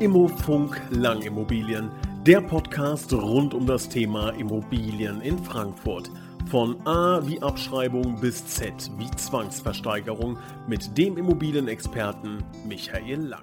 Immofunk Langimmobilien, der Podcast rund um das Thema Immobilien in Frankfurt. Von A wie Abschreibung bis Z wie Zwangsversteigerung mit dem Immobilienexperten Michael Lang.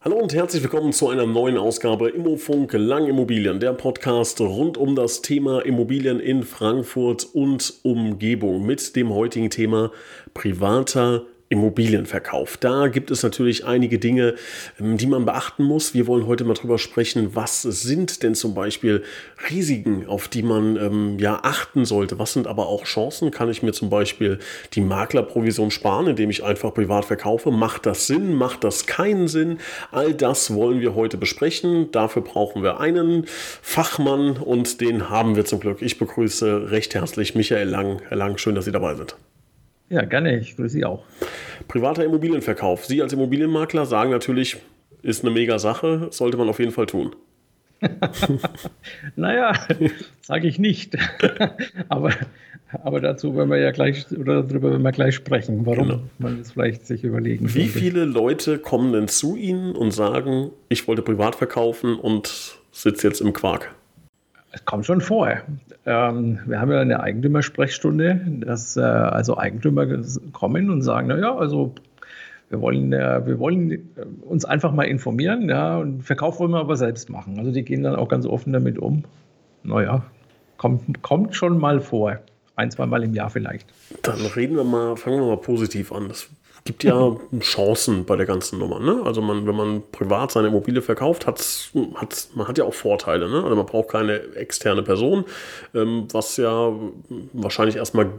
Hallo und herzlich willkommen zu einer neuen Ausgabe Immofunk Langimmobilien, der Podcast rund um das Thema Immobilien in Frankfurt und Umgebung mit dem heutigen Thema privater Immobilienverkauf. Da gibt es natürlich einige Dinge, ähm, die man beachten muss. Wir wollen heute mal drüber sprechen, was sind denn zum Beispiel Risiken, auf die man ähm, ja achten sollte. Was sind aber auch Chancen? Kann ich mir zum Beispiel die Maklerprovision sparen, indem ich einfach privat verkaufe? Macht das Sinn? Macht das keinen Sinn? All das wollen wir heute besprechen. Dafür brauchen wir einen Fachmann und den haben wir zum Glück. Ich begrüße recht herzlich Michael Lang. Herr Lang, schön, dass Sie dabei sind. Ja, gerne. Ich grüße Sie auch. Privater Immobilienverkauf. Sie als Immobilienmakler sagen natürlich, ist eine mega Sache, sollte man auf jeden Fall tun. naja, sage ich nicht. aber, aber dazu werden wir ja gleich oder darüber werden wir gleich sprechen, warum genau. man das vielleicht sich überlegen Wie könnte. viele Leute kommen denn zu Ihnen und sagen, ich wollte privat verkaufen und sitze jetzt im Quark? Es kommt schon vor. Ähm, wir haben ja eine Eigentümersprechstunde, dass äh, also Eigentümer kommen und sagen, naja, also wir wollen, äh, wir wollen äh, uns einfach mal informieren, ja, und Verkauf wollen wir aber selbst machen. Also die gehen dann auch ganz offen damit um. Naja, kommt, kommt schon mal vor. Ein, zwei Mal im Jahr vielleicht. Dann reden wir mal, fangen wir mal positiv an. Das gibt ja Chancen bei der ganzen Nummer. Ne? Also man, wenn man privat seine Immobilie verkauft, hat's, hat's, man hat ja auch Vorteile. Ne? Also man braucht keine externe Person, ähm, was ja wahrscheinlich erstmal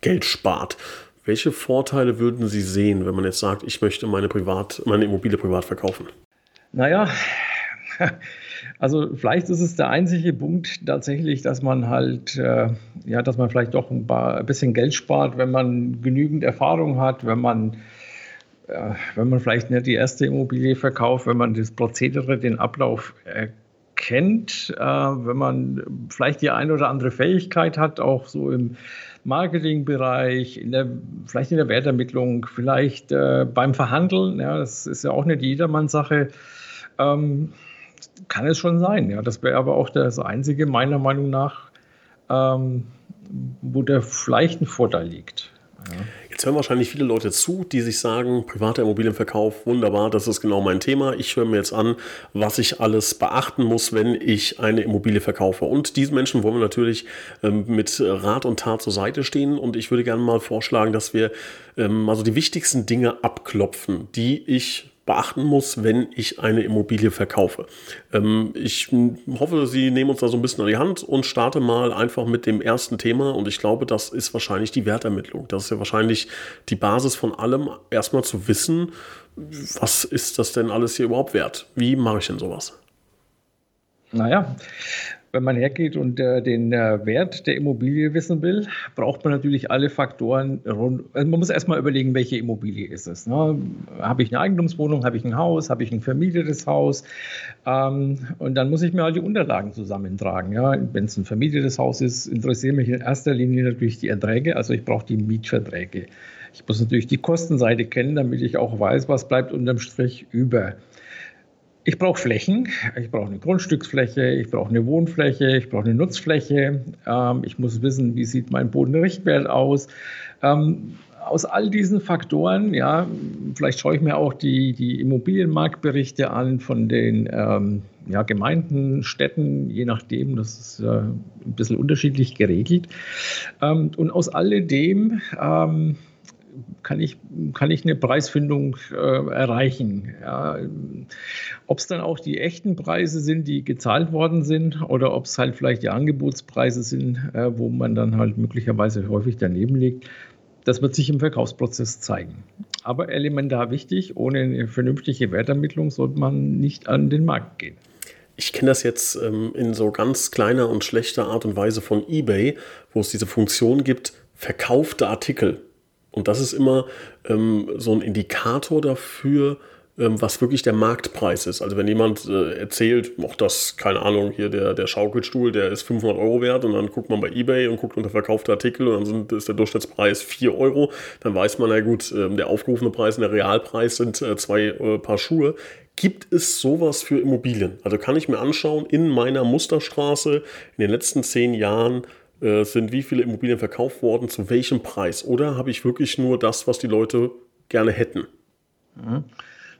Geld spart. Welche Vorteile würden Sie sehen, wenn man jetzt sagt, ich möchte meine, privat, meine Immobilie privat verkaufen? Naja, also vielleicht ist es der einzige Punkt tatsächlich, dass man halt, äh, ja, dass man vielleicht doch ein, paar, ein, bisschen Geld spart, wenn man genügend Erfahrung hat, wenn man, äh, wenn man vielleicht nicht die erste Immobilie verkauft, wenn man das Prozedere, den Ablauf erkennt, äh, wenn man vielleicht die eine oder andere Fähigkeit hat, auch so im Marketingbereich, in der, vielleicht in der Wertermittlung, vielleicht äh, beim Verhandeln. Ja, das ist ja auch nicht jedermanns Sache. Ähm, kann es schon sein, ja. Das wäre aber auch das Einzige, meiner Meinung nach, ähm, wo der vielleicht ein Vorteil liegt. Ja. Jetzt hören wahrscheinlich viele Leute zu, die sich sagen, privater Immobilienverkauf, wunderbar, das ist genau mein Thema. Ich höre mir jetzt an, was ich alles beachten muss, wenn ich eine Immobilie verkaufe. Und diesen Menschen wollen wir natürlich ähm, mit Rat und Tat zur Seite stehen. Und ich würde gerne mal vorschlagen, dass wir ähm, also die wichtigsten Dinge abklopfen, die ich beachten muss, wenn ich eine Immobilie verkaufe. Ähm, ich hoffe, Sie nehmen uns da so ein bisschen an die Hand und starte mal einfach mit dem ersten Thema. Und ich glaube, das ist wahrscheinlich die Wertermittlung. Das ist ja wahrscheinlich die Basis von allem, erstmal zu wissen, was ist das denn alles hier überhaupt wert? Wie mache ich denn sowas? Naja, wenn man hergeht und äh, den äh, Wert der Immobilie wissen will, braucht man natürlich alle Faktoren rund. Also man muss erstmal überlegen, welche Immobilie ist es. Ne? Habe ich eine Eigentumswohnung, habe ich ein Haus, habe ich ein vermietetes Haus? Ähm, und dann muss ich mir halt die Unterlagen zusammentragen. Ja? Wenn es ein vermietetes Haus ist, interessieren mich in erster Linie natürlich die Erträge. Also ich brauche die Mietverträge. Ich muss natürlich die Kostenseite kennen, damit ich auch weiß, was bleibt unterm Strich über. Ich brauche Flächen, ich brauche eine Grundstücksfläche, ich brauche eine Wohnfläche, ich brauche eine Nutzfläche, ähm, ich muss wissen, wie sieht mein Bodenrichtwert aus. Ähm, aus all diesen Faktoren, ja, vielleicht schaue ich mir auch die, die Immobilienmarktberichte an von den ähm, ja, Gemeinden, Städten, je nachdem, das ist äh, ein bisschen unterschiedlich geregelt. Ähm, und aus alledem ähm, kann ich, kann ich eine Preisfindung äh, erreichen. Ja. Ob es dann auch die echten Preise sind, die gezahlt worden sind, oder ob es halt vielleicht die Angebotspreise sind, äh, wo man dann halt möglicherweise häufig daneben liegt, das wird sich im Verkaufsprozess zeigen. Aber elementar wichtig, ohne eine vernünftige Wertermittlung sollte man nicht an den Markt gehen. Ich kenne das jetzt ähm, in so ganz kleiner und schlechter Art und Weise von eBay, wo es diese Funktion gibt, verkaufte Artikel. Und das ist immer ähm, so ein Indikator dafür, ähm, was wirklich der Marktpreis ist. Also wenn jemand äh, erzählt, auch das, keine Ahnung, hier der, der Schaukelstuhl, der ist 500 Euro wert und dann guckt man bei Ebay und guckt unter verkaufte Artikel und dann sind, ist der Durchschnittspreis 4 Euro, dann weiß man, na gut, äh, der aufgerufene Preis und der Realpreis sind äh, zwei äh, Paar Schuhe. Gibt es sowas für Immobilien? Also kann ich mir anschauen, in meiner Musterstraße in den letzten zehn Jahren äh, sind wie viele Immobilien verkauft worden, zu welchem Preis? Oder habe ich wirklich nur das, was die Leute gerne hätten? Mhm.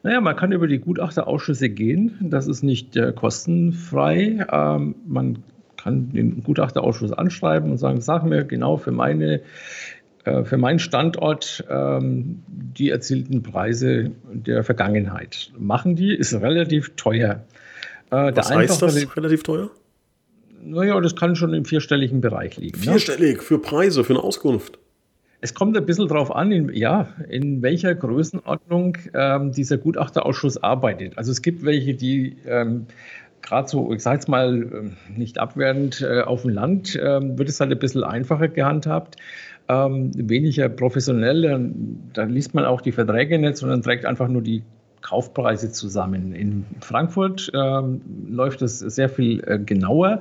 Naja, man kann über die Gutachterausschüsse gehen. Das ist nicht äh, kostenfrei. Ähm, man kann den Gutachterausschuss anschreiben und sagen, sag mir genau für meine äh, für meinen Standort ähm, die erzielten Preise der Vergangenheit. Machen die, ist relativ teuer. Äh, Was heißt das, relativ teuer? Naja, das kann schon im vierstelligen Bereich liegen. Ne? Vierstellig ne? für Preise, für eine Auskunft. Es kommt ein bisschen darauf an, in, ja, in welcher Größenordnung ähm, dieser Gutachterausschuss arbeitet. Also es gibt welche, die ähm, gerade so, ich sage es mal ähm, nicht abwertend, äh, auf dem Land äh, wird es halt ein bisschen einfacher gehandhabt. Ähm, weniger professionell, dann, dann liest man auch die Verträge nicht, sondern trägt einfach nur die Kaufpreise zusammen. In Frankfurt ähm, läuft es sehr viel äh, genauer.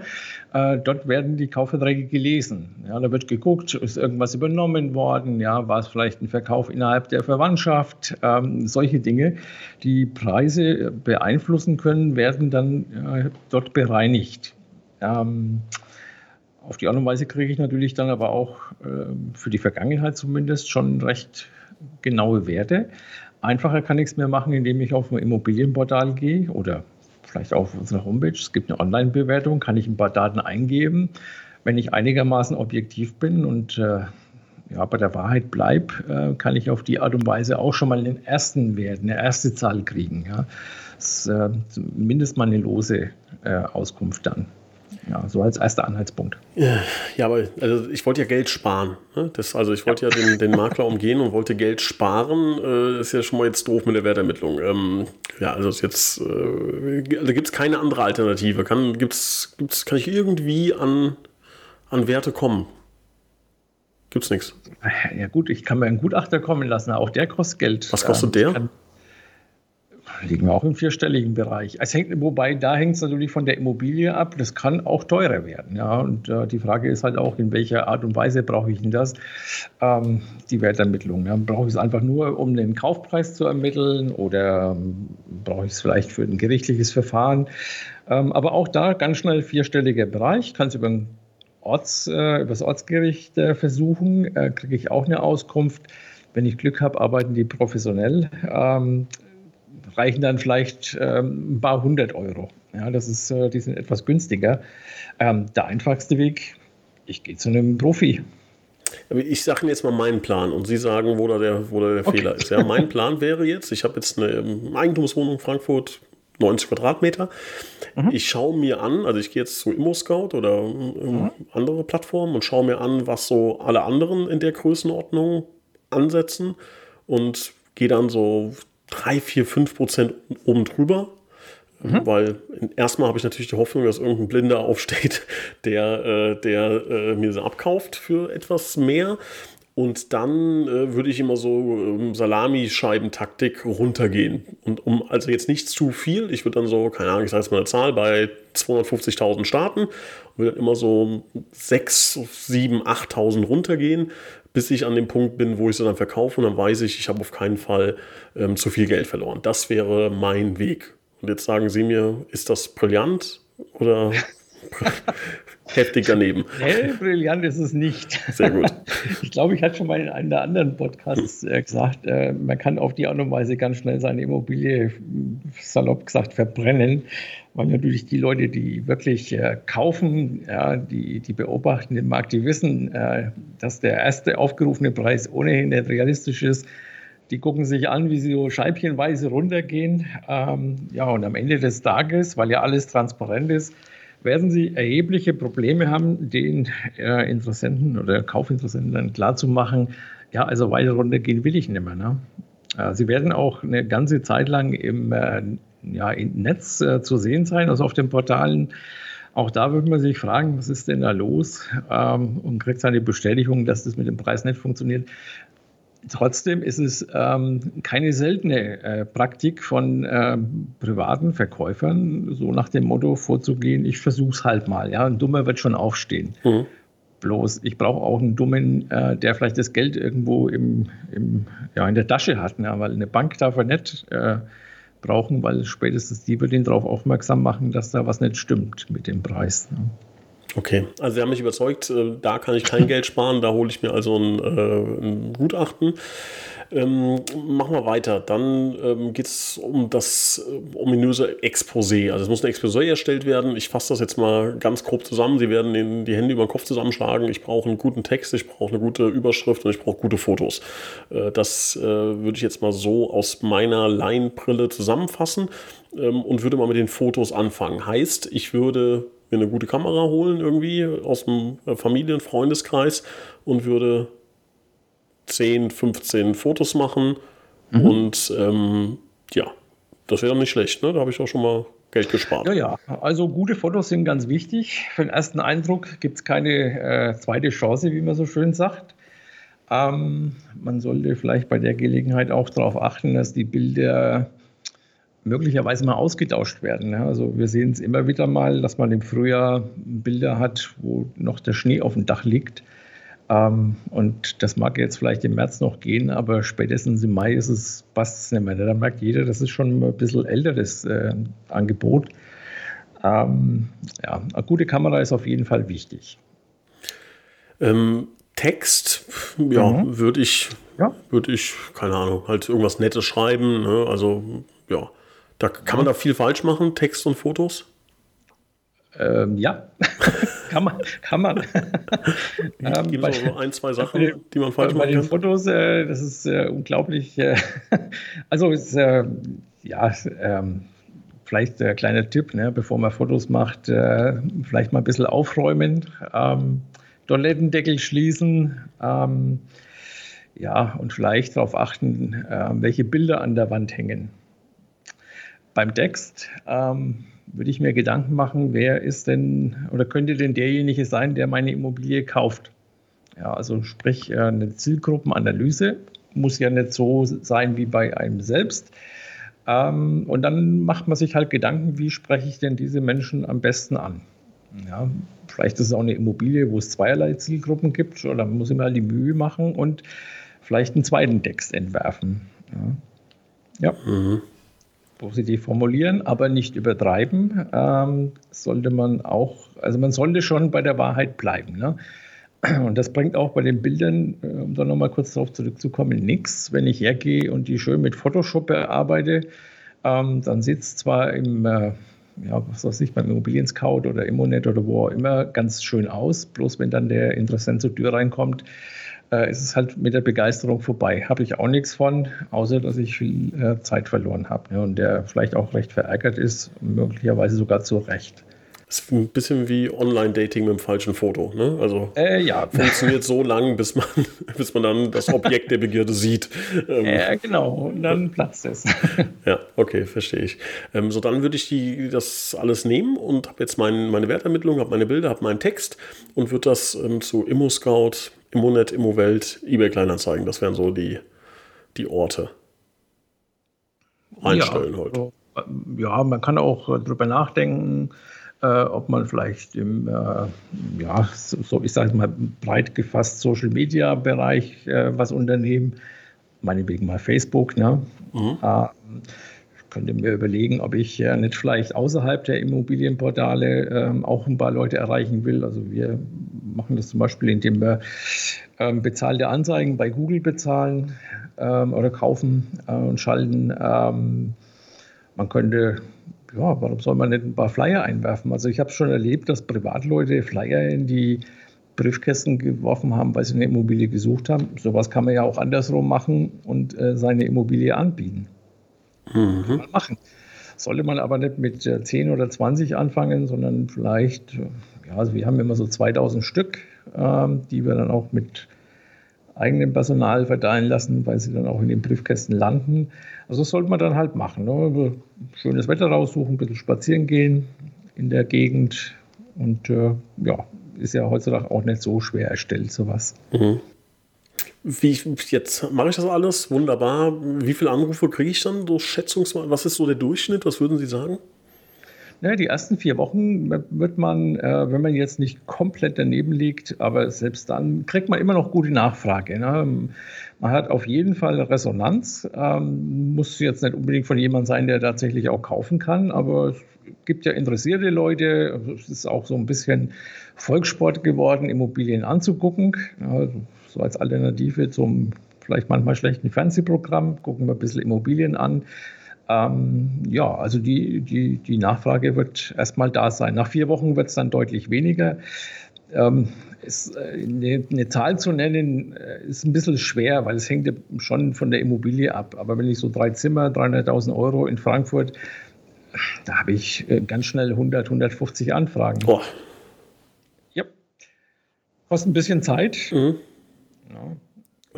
Äh, dort werden die Kaufverträge gelesen. Ja, da wird geguckt, ist irgendwas übernommen worden, ja, war es vielleicht ein Verkauf innerhalb der Verwandtschaft, ähm, solche Dinge. Die Preise beeinflussen können, werden dann äh, dort bereinigt. Ähm, auf die andere Weise kriege ich natürlich dann aber auch äh, für die Vergangenheit zumindest schon recht genaue Werte. Einfacher kann ich es mir machen, indem ich auf ein Immobilienportal gehe oder vielleicht auf unsere Homepage. Es gibt eine Online-Bewertung, kann ich ein paar Daten eingeben. Wenn ich einigermaßen objektiv bin und äh, ja, bei der Wahrheit bleibe, äh, kann ich auf die Art und Weise auch schon mal den ersten Wert, eine erste Zahl kriegen. Ja. Das ist äh, zumindest mal eine lose äh, Auskunft dann. Ja, so als erster Anhaltspunkt. Ja, aber also ich wollte ja Geld sparen. Ne? Das, also ich wollte ja, ja den, den, Makler umgehen und wollte Geld sparen. Äh, ist ja schon mal jetzt doof mit der Wertermittlung. Ähm, ja, also ist jetzt äh, also gibt es keine andere Alternative. Kann, gibt's, gibt's, kann ich irgendwie an, an Werte kommen? Gibt es nichts. Ja gut, ich kann mir einen Gutachter kommen lassen, auch der kostet Geld. Was kostet der? Liegen wir auch im vierstelligen Bereich. Es hängt, wobei da hängt es natürlich von der Immobilie ab. Das kann auch teurer werden. Ja, und äh, die Frage ist halt auch, in welcher Art und Weise brauche ich denn das? Ähm, die Wertermittlung. Ja, brauche ich es einfach nur, um den Kaufpreis zu ermitteln oder ähm, brauche ich es vielleicht für ein gerichtliches Verfahren? Ähm, aber auch da ganz schnell vierstelliger Bereich. Kann es über ein Orts, äh, über das Ortsgericht äh, versuchen, äh, kriege ich auch eine Auskunft. Wenn ich Glück habe, arbeiten die professionell. Ähm, reichen dann vielleicht ähm, ein paar hundert Euro. Ja, das ist, äh, die sind etwas günstiger. Ähm, der einfachste Weg, ich gehe zu einem Profi. Ich sage jetzt mal meinen Plan und Sie sagen, wo da der, wo da der okay. Fehler ist. Ja, mein Plan wäre jetzt, ich habe jetzt eine ähm, Eigentumswohnung in Frankfurt, 90 Quadratmeter. Mhm. Ich schaue mir an, also ich gehe jetzt zu ImmoScout oder ähm, mhm. andere Plattformen und schaue mir an, was so alle anderen in der Größenordnung ansetzen und gehe dann so 3, 4, 5 Prozent oben drüber. Mhm. Weil erstmal habe ich natürlich die Hoffnung, dass irgendein Blinder aufsteht, der, äh, der äh, mir sie abkauft für etwas mehr. Und dann äh, würde ich immer so ähm, Salamischeibentaktik runtergehen. Und um also jetzt nicht zu viel, ich würde dann so, keine Ahnung, ich sage jetzt mal eine Zahl, bei 250.000 starten und würde dann immer so 6, 7, 8.000 runtergehen, bis ich an dem Punkt bin, wo ich sie dann verkaufe und dann weiß ich, ich habe auf keinen Fall ähm, zu viel Geld verloren. Das wäre mein Weg. Und jetzt sagen Sie mir, ist das brillant oder heftig daneben? Nee, brillant ist es nicht. Sehr gut. Ich glaube, ich hatte schon mal in einem der anderen Podcasts äh, gesagt, äh, man kann auf die Art und Weise ganz schnell seine Immobilie, salopp gesagt, verbrennen weil natürlich die Leute, die wirklich äh, kaufen, ja, die, die beobachten den Markt, die wissen, äh, dass der erste aufgerufene Preis ohnehin nicht realistisch ist. Die gucken sich an, wie sie so scheibchenweise runtergehen. Ähm, ja, und am Ende des Tages, weil ja alles transparent ist, werden sie erhebliche Probleme haben, den äh, Interessenten oder Kaufinteressenten dann klarzumachen, ja, also weiter runtergehen will ich nicht mehr. Ne? Sie werden auch eine ganze Zeit lang im ja, im Netz äh, zu sehen sein, also auf den Portalen. Auch da würde man sich fragen, was ist denn da los? Ähm, und kriegt seine Bestätigung, dass das mit dem Preis nicht funktioniert. Trotzdem ist es ähm, keine seltene äh, Praktik von äh, privaten Verkäufern, so nach dem Motto vorzugehen, ich versuche es halt mal. Ja, ein Dummer wird schon aufstehen. Mhm. Bloß, ich brauche auch einen Dummen, äh, der vielleicht das Geld irgendwo im, im, ja, in der Tasche hat, ne? weil eine Bank darf er nicht äh, brauchen, weil spätestens die wird ihn darauf aufmerksam machen, dass da was nicht stimmt mit dem Preis. Ne? Okay, also Sie haben mich überzeugt, äh, da kann ich kein Geld sparen, da hole ich mir also ein, äh, ein Gutachten. Ähm, machen wir weiter. Dann ähm, geht es um das äh, ominöse Exposé. Also es muss ein Exposé erstellt werden. Ich fasse das jetzt mal ganz grob zusammen. Sie werden den, die Hände über den Kopf zusammenschlagen. Ich brauche einen guten Text, ich brauche eine gute Überschrift und ich brauche gute Fotos. Äh, das äh, würde ich jetzt mal so aus meiner Laienbrille zusammenfassen ähm, und würde mal mit den Fotos anfangen. Heißt, ich würde mir eine gute Kamera holen irgendwie aus dem äh, Familien-, Freundeskreis und würde 10, 15 Fotos machen. Mhm. Und ähm, ja, das wäre nicht schlecht. Ne? Da habe ich auch schon mal Geld gespart. Ja, ja. Also gute Fotos sind ganz wichtig. Für den ersten Eindruck gibt es keine äh, zweite Chance, wie man so schön sagt. Ähm, man sollte vielleicht bei der Gelegenheit auch darauf achten, dass die Bilder möglicherweise mal ausgetauscht werden. Ja. Also wir sehen es immer wieder mal, dass man im Frühjahr Bilder hat, wo noch der Schnee auf dem Dach liegt. Ähm, und das mag jetzt vielleicht im März noch gehen, aber spätestens im Mai ist es, passt es nicht mehr. Da merkt jeder, das ist schon ein bisschen älteres äh, Angebot. Ähm, ja, eine gute Kamera ist auf jeden Fall wichtig. Ähm, Text, ja, mhm. würde ich, ja. würde ich, keine Ahnung, halt irgendwas Nettes schreiben. Ne? Also, ja, da kann man da viel falsch machen, Text und Fotos. Ähm, ja, kann man. Kann man. ähm, Gibt es so ein, zwei Sachen, den, die man falsch machen kann? Bei den Fotos, äh, das ist äh, unglaublich. Äh, also ist äh, ja ähm, vielleicht ein kleiner Tipp, ne, bevor man Fotos macht, äh, vielleicht mal ein bisschen aufräumen, ähm, Toilettendeckel schließen. Ähm, ja, und vielleicht darauf achten, äh, welche Bilder an der Wand hängen. Beim Text ähm, würde ich mir Gedanken machen, wer ist denn oder könnte denn derjenige sein, der meine Immobilie kauft? Ja, also sprich äh, eine Zielgruppenanalyse muss ja nicht so sein wie bei einem selbst. Ähm, und dann macht man sich halt Gedanken, wie spreche ich denn diese Menschen am besten an? Ja, vielleicht ist es auch eine Immobilie, wo es zweierlei Zielgruppen gibt, oder man muss immer halt die Mühe machen und vielleicht einen zweiten Text entwerfen. Ja. ja. Mhm positiv formulieren, aber nicht übertreiben. Ähm, sollte man auch, also man sollte schon bei der Wahrheit bleiben. Ne? Und das bringt auch bei den Bildern, äh, um da nochmal kurz darauf zurückzukommen, nichts. Wenn ich hergehe und die schön mit Photoshop bearbeite, ähm, dann es zwar im, äh, ja, was weiß ich, beim Immobilien Scout oder Immonet oder wo auch immer ganz schön aus, bloß wenn dann der Interessent zur Tür reinkommt, äh, ist es halt mit der Begeisterung vorbei. Habe ich auch nichts von, außer dass ich viel äh, Zeit verloren habe ja, und der vielleicht auch recht verärgert ist, möglicherweise sogar zu Recht. Das ist ein bisschen wie Online-Dating mit dem falschen Foto. Ne? Also äh, ja. funktioniert so lang, bis man, bis man dann das Objekt der Begierde sieht. Ähm, ja, genau. Und dann platzt es. ja, okay, verstehe ich. Ähm, so, dann würde ich die, das alles nehmen und habe jetzt mein, meine Wertermittlung, habe meine Bilder, habe meinen Text und würde das ähm, zu ImmoScout Immonet, Immowelt, eBay Kleinanzeigen. Das wären so die, die Orte. Einstellen ja, heute. Also, ja, man kann auch äh, darüber nachdenken, äh, ob man vielleicht im, äh, ja, so, ich sage mal, breit gefasst Social Media Bereich äh, was unternehmen. Meinetwegen mal Facebook, ne? Mhm. Könnte mir überlegen, ob ich äh, nicht vielleicht außerhalb der Immobilienportale ähm, auch ein paar Leute erreichen will. Also wir machen das zum Beispiel, indem wir ähm, bezahlte Anzeigen bei Google bezahlen ähm, oder kaufen äh, und schalten. Ähm, man könnte, ja, warum soll man nicht ein paar Flyer einwerfen? Also ich habe schon erlebt, dass Privatleute Flyer in die Briefkästen geworfen haben, weil sie eine Immobilie gesucht haben. Sowas kann man ja auch andersrum machen und äh, seine Immobilie anbieten. Mhm. Machen. Sollte man aber nicht mit 10 äh, oder 20 anfangen, sondern vielleicht, äh, ja, also wir haben immer so 2000 Stück, ähm, die wir dann auch mit eigenem Personal verteilen lassen, weil sie dann auch in den Briefkästen landen. Also das sollte man dann halt machen. Ne? Schönes Wetter raussuchen, ein bisschen spazieren gehen in der Gegend und äh, ja, ist ja heutzutage auch nicht so schwer erstellt, sowas. Mhm. Wie jetzt mache ich das alles wunderbar. Wie viele Anrufe kriege ich dann so schätzungsweise? Was ist so der Durchschnitt? Was würden Sie sagen? Ja, die ersten vier Wochen wird man, äh, wenn man jetzt nicht komplett daneben liegt, aber selbst dann kriegt man immer noch gute Nachfrage. Ne? Man hat auf jeden Fall Resonanz. Ähm, muss jetzt nicht unbedingt von jemandem sein, der tatsächlich auch kaufen kann, aber es gibt ja interessierte Leute. Es ist auch so ein bisschen Volkssport geworden, Immobilien anzugucken. Ja, so als Alternative zum vielleicht manchmal schlechten Fernsehprogramm. Gucken wir ein bisschen Immobilien an. Ähm, ja, also die, die, die Nachfrage wird erstmal da sein. Nach vier Wochen wird es dann deutlich weniger. Ähm, ist, äh, eine, eine, Zahl zu nennen äh, ist ein bisschen schwer, weil es hängt ja schon von der Immobilie ab. Aber wenn ich so drei Zimmer, 300.000 Euro in Frankfurt, da habe ich äh, ganz schnell 100, 150 Anfragen. Boah. Ja. Kostet ein bisschen Zeit. Mhm. Ja.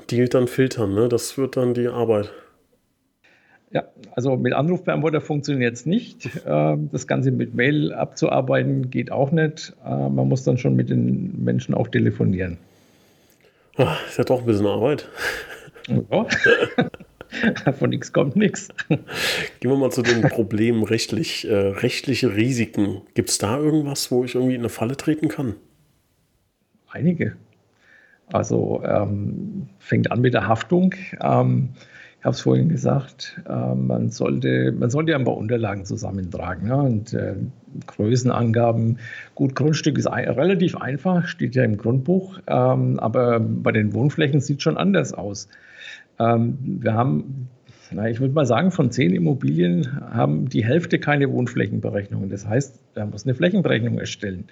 Die dann filtern, ne? Das wird dann die Arbeit. Ja, also mit Anrufbeantworter funktioniert es nicht. Ähm, das Ganze mit Mail abzuarbeiten geht auch nicht. Äh, man muss dann schon mit den Menschen auch telefonieren. Ach, ist ja doch ein bisschen Arbeit. Ja. Von nichts kommt nichts. Gehen wir mal zu den Problemen rechtlich, äh, rechtliche Risiken. Gibt es da irgendwas, wo ich irgendwie in eine Falle treten kann? Einige. Also ähm, fängt an mit der Haftung. Ähm, ich habe es vorhin gesagt, äh, man, sollte, man sollte ja ein paar Unterlagen zusammentragen. Ja, und äh, Größenangaben, gut, Grundstück ist ein, relativ einfach, steht ja im Grundbuch, ähm, aber bei den Wohnflächen sieht es schon anders aus. Ähm, wir haben, na, ich würde mal sagen, von zehn Immobilien haben die Hälfte keine Wohnflächenberechnungen. Das heißt, er muss eine Flächenberechnung erstellen.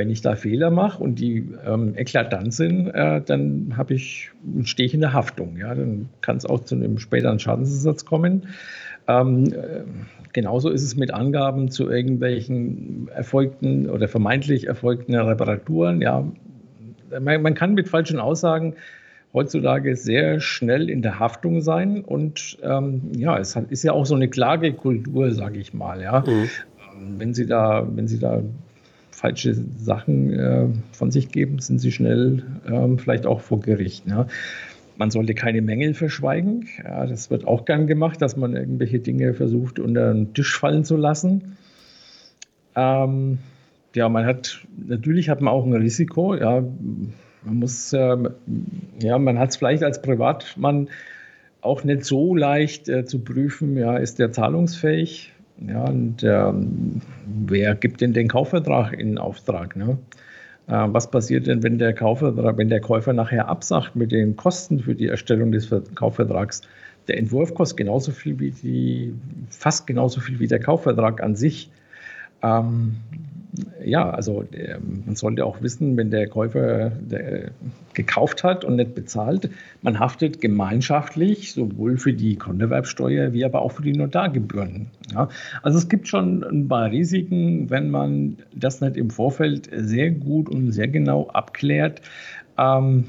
Wenn ich da Fehler mache und die ähm, eklatant sind, äh, dann habe ich, stehe ich in der Haftung. Ja? Dann kann es auch zu einem späteren Schadensersatz kommen. Ähm, äh, genauso ist es mit Angaben zu irgendwelchen erfolgten oder vermeintlich erfolgten Reparaturen. Ja, man, man kann mit falschen Aussagen heutzutage sehr schnell in der Haftung sein und ähm, ja, es hat, ist ja auch so eine Klagekultur, sage ich mal. Ja, mhm. Ähm, wenn Sie da, wenn Sie da falsche Sachen äh, von sich geben, sind sie schnell ähm, vielleicht auch vor Gericht. Ja. Man sollte keine Mängel verschweigen. Ja, das wird auch gern gemacht, dass man irgendwelche Dinge versucht, unter den Tisch fallen zu lassen. Ähm, ja, man hat, natürlich hat man auch ein Risiko. Ja, man muss, äh, ja, man hat es vielleicht als Privatmann auch nicht so leicht äh, zu prüfen, ja, ist der zahlungsfähig? Ja, und ähm, wer gibt denn den Kaufvertrag in Auftrag? Ne? Äh, was passiert denn, wenn der Kaufvertrag, wenn der Käufer nachher absagt mit den Kosten für die Erstellung des Kaufvertrags? Der Entwurf kostet genauso viel wie die, fast genauso viel wie der Kaufvertrag an sich. Ähm, ja, also äh, man sollte auch wissen, wenn der Käufer der, gekauft hat und nicht bezahlt, man haftet gemeinschaftlich sowohl für die Grunderwerbsteuer wie aber auch für die Notargebühren. Ja, also es gibt schon ein paar Risiken, wenn man das nicht im Vorfeld sehr gut und sehr genau abklärt. Ähm,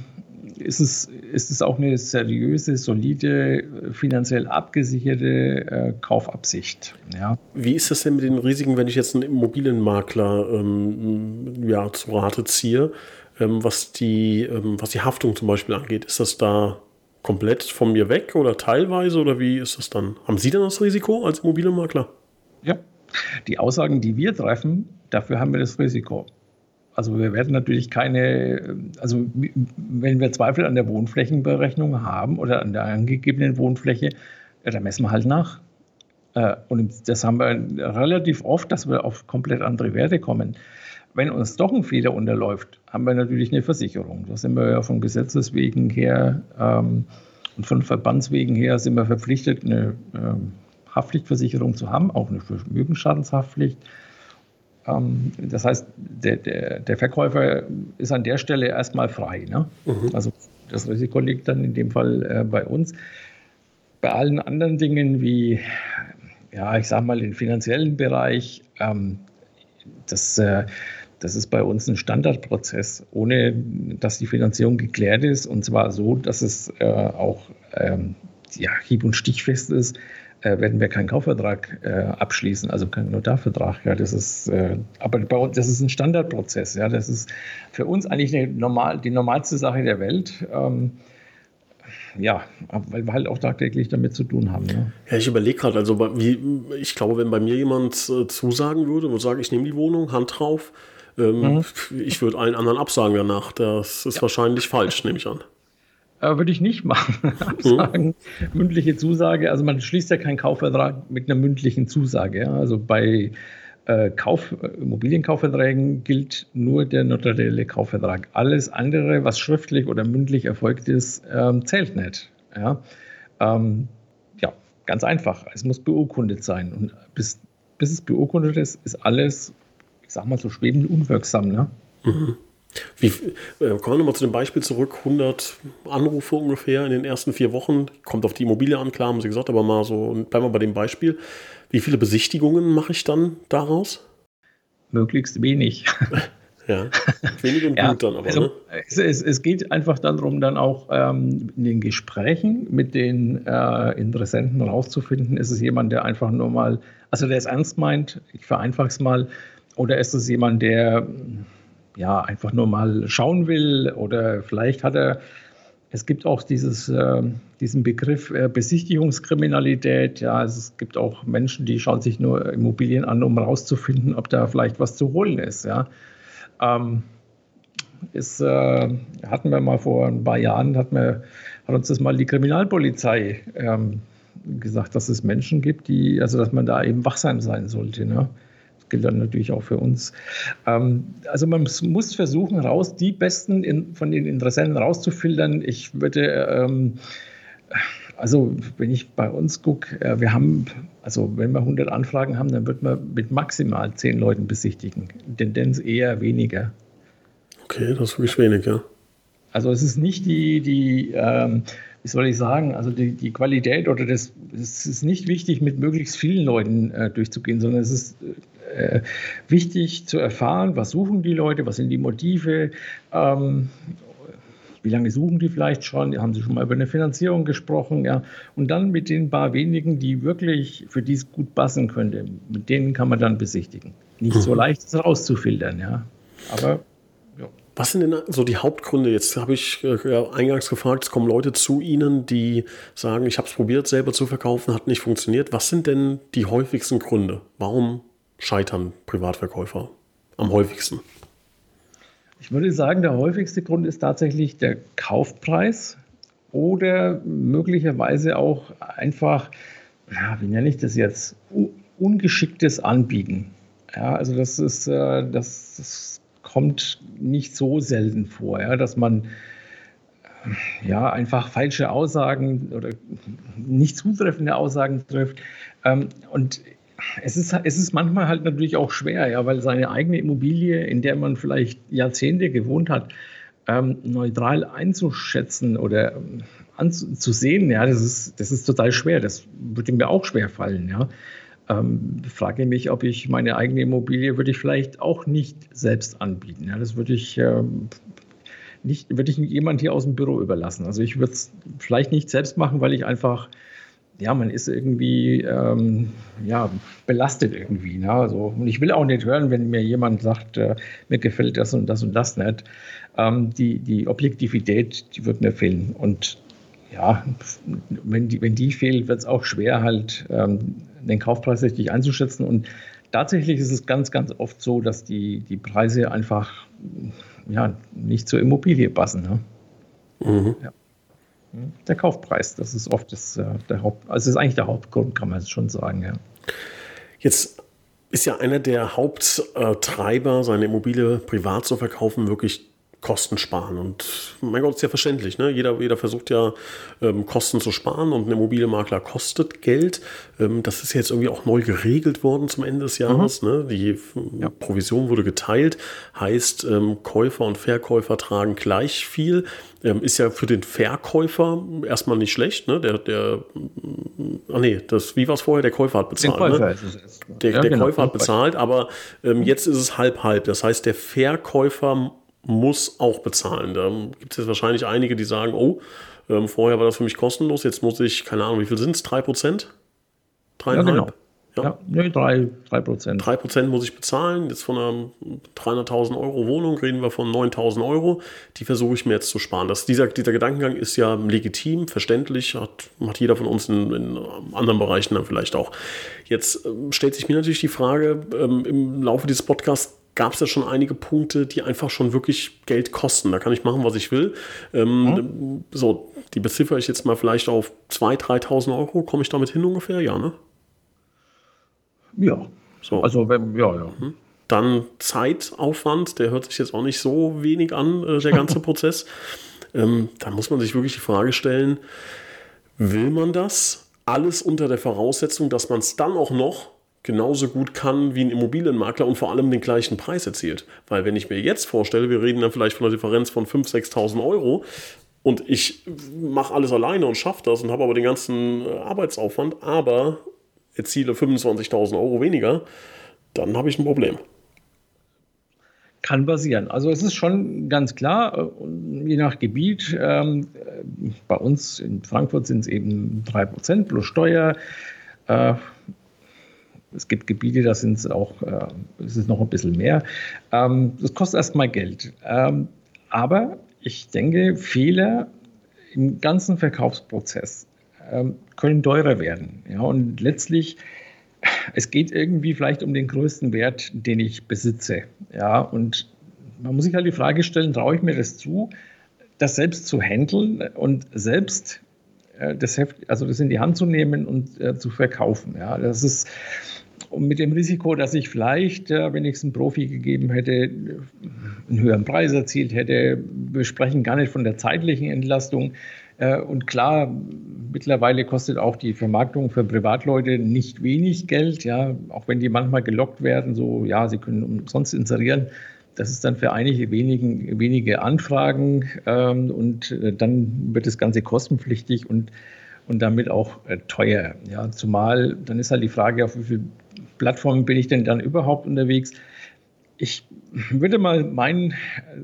ist es, ist es auch eine seriöse, solide, finanziell abgesicherte äh, Kaufabsicht. Ja. Wie ist das denn mit den Risiken, wenn ich jetzt einen Immobilienmakler ähm, ja, zu Rate ziehe, ähm, was, die, ähm, was die Haftung zum Beispiel angeht? Ist das da komplett von mir weg oder teilweise oder wie ist das dann? Haben Sie dann das Risiko als Immobilienmakler? Ja, die Aussagen, die wir treffen, dafür haben wir das Risiko. Also wir werden natürlich keine, also wenn wir Zweifel an der Wohnflächenberechnung haben oder an der angegebenen Wohnfläche, ja, dann messen wir halt nach. Äh, und das haben wir relativ oft, dass wir auf komplett andere Werte kommen. Wenn uns doch ein Fehler unterläuft, haben wir natürlich eine Versicherung. Da sind wir ja von Gesetzeswegen her ähm, und von Verbandswegen her sind wir verpflichtet, eine ähm, Haftpflichtversicherung zu haben, auch eine Vermögensschadenshaftpflicht. Ähm, das heißt, der, der, der, Verkäufer ist an der Stelle erstmal frei. Ne? Mhm. Also das Risiko liegt dann in dem Fall äh, bei uns. Bei allen anderen Dingen wie, ja, ich sage mal, den finanziellen Bereich, ähm, das, äh, das ist bei uns ein Standardprozess, ohne dass die Finanzierung geklärt ist. Und zwar so, dass es äh, auch ähm, ja, hieb- und stichfest ist äh, werden wir keinen Kaufvertrag äh, abschließen, also keinen Notarvertrag. Ja, das ist, äh, aber bei uns, das ist ein Standardprozess. Ja, das ist für uns eigentlich eine normal, die normalste Sache der Welt. Ähm, ja, weil wir halt auch tagtäglich damit zu tun haben. Ne? Ja, ich überlege gerade, also wie, ich glaube, wenn bei mir jemand äh, zusagen würde und sage, ich nehme die Wohnung, Hand drauf, ähm, mhm. ich würde allen anderen absagen danach. Das ist ja. wahrscheinlich falsch, nehme ich an. Äh, würde ich nicht machen. Absagen, mhm. mündliche Zusage. Also man schließt ja keinen Kaufvertrag mit einer mündlichen Zusage. Ja? Also bei äh, Kauf, Immobilienkaufverträgen gilt nur der notarielle Kaufvertrag. Alles andere, was schriftlich oder mündlich erfolgt ist, ähm, zählt nicht. Ja? Ähm, ja, ganz einfach. Es muss beurkundet sein. Und bis, bis es beurkundet ist, ist alles, ich sag mal so schwebend unwirksam. Ne? Mhm. Wie, äh, kommen wir nochmal zu dem Beispiel zurück. 100 Anrufe ungefähr in den ersten vier Wochen. Kommt auf die Immobilie an, klar, haben Sie gesagt, aber mal so, bleiben wir bei dem Beispiel. Wie viele Besichtigungen mache ich dann daraus? Möglichst wenig. Ja, wenig und ja, gut dann aber. Also, ne? es, es, es, geht einfach darum, dann auch ähm, in den Gesprächen mit den äh, Interessenten rauszufinden, ist es jemand, der einfach nur mal, also der es ernst meint, ich vereinfache es mal, oder ist es jemand, der ja, einfach nur mal schauen will oder vielleicht hat er, es gibt auch dieses, äh, diesen Begriff äh, Besichtigungskriminalität. Ja, also es gibt auch Menschen, die schauen sich nur Immobilien an, um herauszufinden, ob da vielleicht was zu holen ist. Ja. Ähm, ist, äh, hatten wir mal vor ein paar Jahren, hat, mir, hat uns das mal die Kriminalpolizei ähm, gesagt, dass es Menschen gibt, die, also dass man da eben wachsam sein sollte. Ne? Gilt dann natürlich auch für uns. Ähm, also man muss versuchen, raus die Besten von den Interessenten rauszufiltern. Ich würde, ähm, also wenn ich bei uns gucke, äh, wir haben, also wenn wir 100 Anfragen haben, dann wird man mit maximal 10 Leuten besichtigen. Tendenz eher weniger. Okay, das ist wirklich wenig, ja. Also es ist nicht die, die ähm, wie soll ich sagen, also die, die Qualität oder das, es ist nicht wichtig, mit möglichst vielen Leuten äh, durchzugehen, sondern es ist äh, wichtig zu erfahren, was suchen die Leute, was sind die Motive, ähm, wie lange suchen die vielleicht schon, haben sie schon mal über eine Finanzierung gesprochen, ja, und dann mit den paar wenigen, die wirklich für dies gut passen könnte, mit denen kann man dann besichtigen. Nicht so mhm. leicht, das rauszufiltern, ja, aber was sind denn so die Hauptgründe? Jetzt habe ich äh, eingangs gefragt, es kommen Leute zu Ihnen, die sagen, ich habe es probiert, selber zu verkaufen, hat nicht funktioniert. Was sind denn die häufigsten Gründe? Warum scheitern Privatverkäufer am häufigsten? Ich würde sagen, der häufigste Grund ist tatsächlich der Kaufpreis oder möglicherweise auch einfach, ja, wie nenne ich das jetzt, ungeschicktes Anbieten. Ja, also das ist, äh, das, das kommt nicht so selten vor, ja, dass man ja, einfach falsche Aussagen oder nicht zutreffende Aussagen trifft. Ähm, und es ist, es ist manchmal halt natürlich auch schwer, ja, weil seine eigene Immobilie, in der man vielleicht Jahrzehnte gewohnt hat, ähm, neutral einzuschätzen oder ähm, anzusehen, ja, das ist, das ist total schwer. Das würde mir auch schwer fallen, ja. Ähm, frage mich, ob ich meine eigene Immobilie würde ich vielleicht auch nicht selbst anbieten. Ja, das würde ich ähm, nicht, würde ich jemand hier aus dem Büro überlassen. Also ich würde es vielleicht nicht selbst machen, weil ich einfach ja, man ist irgendwie ähm, ja, belastet irgendwie. Ne? Also, und ich will auch nicht hören, wenn mir jemand sagt, äh, mir gefällt das und das und das nicht. Ähm, die, die Objektivität, die wird mir fehlen. Und ja, wenn die, wenn die fehlt, wird es auch schwer, halt ähm, den Kaufpreis richtig einzuschätzen. Und tatsächlich ist es ganz, ganz oft so, dass die, die Preise einfach ja, nicht zur Immobilie passen. Ne? Mhm. Ja. Der Kaufpreis, das ist oft das, äh, der Haupt, also das ist eigentlich der Hauptgrund, kann man schon sagen, ja. Jetzt ist ja einer der Haupttreiber, seine Immobilie privat zu verkaufen, wirklich Kosten sparen. Und mein Gott, ist ja verständlich. Ne? Jeder, jeder versucht ja, ähm, Kosten zu sparen und ein Immobilienmakler kostet Geld. Ähm, das ist jetzt irgendwie auch neu geregelt worden zum Ende des Jahres. Mhm. Ne? Die ja. Provision wurde geteilt, heißt, ähm, Käufer und Verkäufer tragen gleich viel. Ähm, ist ja für den Verkäufer erstmal nicht schlecht. Ne? Der, der, ah nee, das, wie war es vorher? Der Käufer hat bezahlt. Der Käufer, ne? der, ja, der genau, Käufer hat bezahlt, aber ähm, jetzt ist es halb-halb. Das heißt, der Verkäufer muss auch bezahlen. Da gibt es jetzt wahrscheinlich einige, die sagen, oh, ähm, vorher war das für mich kostenlos, jetzt muss ich, keine Ahnung, wie viel sind es? 3 Prozent? Ja, genau. Ja, ja nee, 3, 3 Prozent. 3 Prozent muss ich bezahlen. Jetzt von einer 300.000 Euro Wohnung reden wir von 9.000 Euro. Die versuche ich mir jetzt zu sparen. Das, dieser, dieser Gedankengang ist ja legitim, verständlich, hat, hat jeder von uns in, in anderen Bereichen dann vielleicht auch. Jetzt ähm, stellt sich mir natürlich die Frage, ähm, im Laufe dieses Podcasts gab es ja schon einige Punkte, die einfach schon wirklich Geld kosten. Da kann ich machen, was ich will. Ähm, mhm. So, die beziffere ich jetzt mal vielleicht auf 2.000, 3.000 Euro. Komme ich damit hin ungefähr? Ja, ne? Ja. So. Also, wenn, ja, ja. Mhm. Dann Zeitaufwand, der hört sich jetzt auch nicht so wenig an, äh, der ganze Prozess. Ähm, da muss man sich wirklich die Frage stellen, will man das? Alles unter der Voraussetzung, dass man es dann auch noch genauso gut kann wie ein Immobilienmakler und vor allem den gleichen Preis erzielt. Weil wenn ich mir jetzt vorstelle, wir reden dann vielleicht von einer Differenz von 5.000, 6.000 Euro und ich mache alles alleine und schaffe das und habe aber den ganzen äh, Arbeitsaufwand, aber erziele 25.000 Euro weniger, dann habe ich ein Problem. Kann passieren. Also es ist schon ganz klar, äh, je nach Gebiet, ähm, bei uns in Frankfurt sind es eben 3% plus Steuer. Äh, es gibt Gebiete, da sind es auch, äh, es ist noch ein bisschen mehr. Ähm, das kostet erstmal Geld. Ähm, aber ich denke, Fehler im ganzen Verkaufsprozess ähm, können teurer werden. Ja, und letztlich, es geht irgendwie vielleicht um den größten Wert, den ich besitze. Ja, und man muss sich halt die Frage stellen, traue ich mir das zu, das selbst zu handeln und selbst das Heft, also das in die Hand zu nehmen und äh, zu verkaufen. Ja, das ist und mit dem Risiko, dass ich vielleicht, äh, wenn ich es einem Profi gegeben hätte, einen höheren Preis erzielt hätte. Wir sprechen gar nicht von der zeitlichen Entlastung. Äh, und klar, mittlerweile kostet auch die Vermarktung für Privatleute nicht wenig Geld, ja, auch wenn die manchmal gelockt werden, so, ja, sie können umsonst inserieren. Das ist dann für einige wenigen, wenige Anfragen ähm, und äh, dann wird das Ganze kostenpflichtig und, und damit auch äh, teuer. Ja, zumal dann ist halt die Frage, auf wie viele Plattformen bin ich denn dann überhaupt unterwegs? Ich würde mal meinen,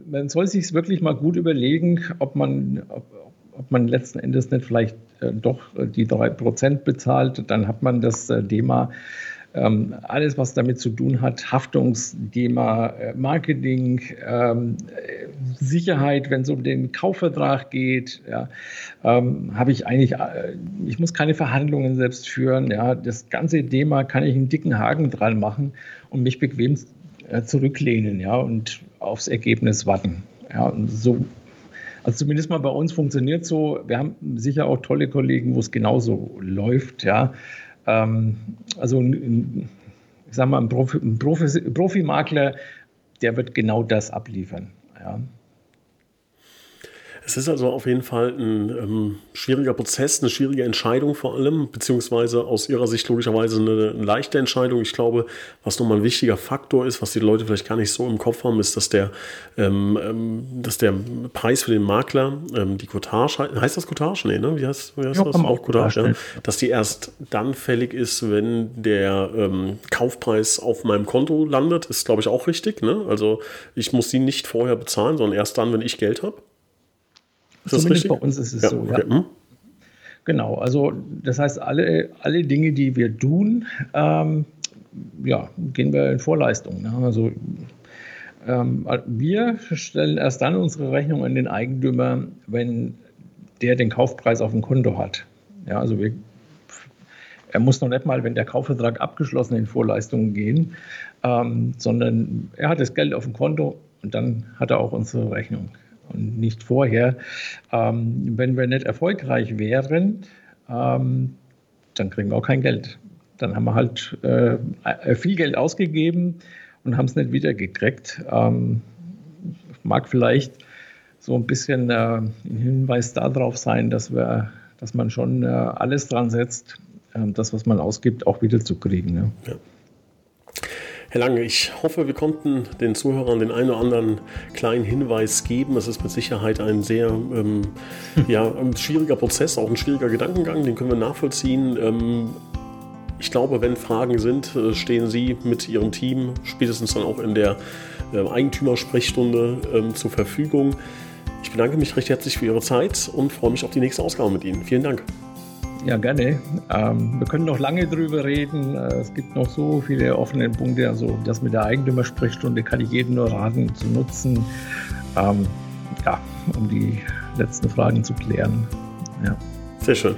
man soll sich wirklich mal gut überlegen, ob man, ob, ob man letzten Endes nicht vielleicht äh, doch die 3% bezahlt. Dann hat man das äh, Thema ähm, alles, was damit zu tun hat, Haftungsthema, äh, Marketing, ähm, Sicherheit, wenn es um den Kaufvertrag geht, ja, ähm, habe ich eigentlich, äh, ich muss keine Verhandlungen selbst führen. Ja, das ganze Thema kann ich einen dicken Haken dran machen und mich bequem äh, zurücklehnen, ja, und aufs Ergebnis warten. Ja, und so also zumindest mal bei uns funktioniert so. Wir haben sicher auch tolle Kollegen, wo es genauso läuft. Ja. Ähm, also ich sage mal, ein, Profi, ein Profi, Profimakler, der wird genau das abliefern. Ja. Es ist also auf jeden Fall ein ähm, schwieriger Prozess, eine schwierige Entscheidung vor allem, beziehungsweise aus Ihrer Sicht logischerweise eine, eine leichte Entscheidung. Ich glaube, was nochmal ein wichtiger Faktor ist, was die Leute vielleicht gar nicht so im Kopf haben, ist, dass der, ähm, ähm dass der Preis für den Makler, ähm, die Cottage, heißt das Cottage? Nee, ne? Wie heißt, wie heißt ja, das? Auch Cottage, ja. Dass die erst dann fällig ist, wenn der ähm, Kaufpreis auf meinem Konto landet, ist, glaube ich, auch richtig. Ne? Also ich muss sie nicht vorher bezahlen, sondern erst dann, wenn ich Geld habe. Zumindest richtig? bei uns ist es ja, so, okay. ja. Hm. Genau, also das heißt, alle, alle Dinge, die wir tun, ähm, ja, gehen wir in Vorleistung. Ne? Also ähm, wir stellen erst dann unsere Rechnung an den Eigentümer, wenn der den Kaufpreis auf dem Konto hat. Ja, also wir, er muss noch nicht mal, wenn der Kaufvertrag abgeschlossen in Vorleistungen gehen, ähm, sondern er hat das Geld auf dem Konto und dann hat er auch unsere Rechnung und nicht vorher. Ähm, wenn wir nicht erfolgreich wären, ähm, dann kriegen wir auch kein Geld. Dann haben wir halt äh, viel Geld ausgegeben und haben es nicht wiedergekriegt. Ähm, mag vielleicht so ein bisschen äh, ein Hinweis darauf sein, dass, wir, dass man schon äh, alles dran setzt, äh, das, was man ausgibt, auch wiederzukriegen. Ne? Ja. Herr Lange, ich hoffe, wir konnten den Zuhörern den einen oder anderen kleinen Hinweis geben. Es ist mit Sicherheit ein sehr ähm, ja, ein schwieriger Prozess, auch ein schwieriger Gedankengang, den können wir nachvollziehen. Ähm, ich glaube, wenn Fragen sind, äh, stehen Sie mit Ihrem Team spätestens dann auch in der äh, Eigentümersprechstunde ähm, zur Verfügung. Ich bedanke mich recht herzlich für Ihre Zeit und freue mich auf die nächste Ausgabe mit Ihnen. Vielen Dank. Ja, gerne. Ähm, wir können noch lange drüber reden. Äh, es gibt noch so viele offene Punkte. Also das mit der Eigentümersprechstunde kann ich jedem nur raten zu nutzen, ähm, ja, um die letzten Fragen zu klären. Ja. Sehr schön.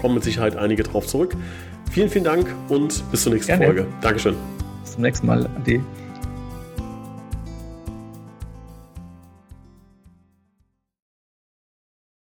Kommen mit Sicherheit einige drauf zurück. Vielen, vielen Dank und bis zur nächsten gerne. Folge. Dankeschön. Bis zum nächsten Mal. Ade.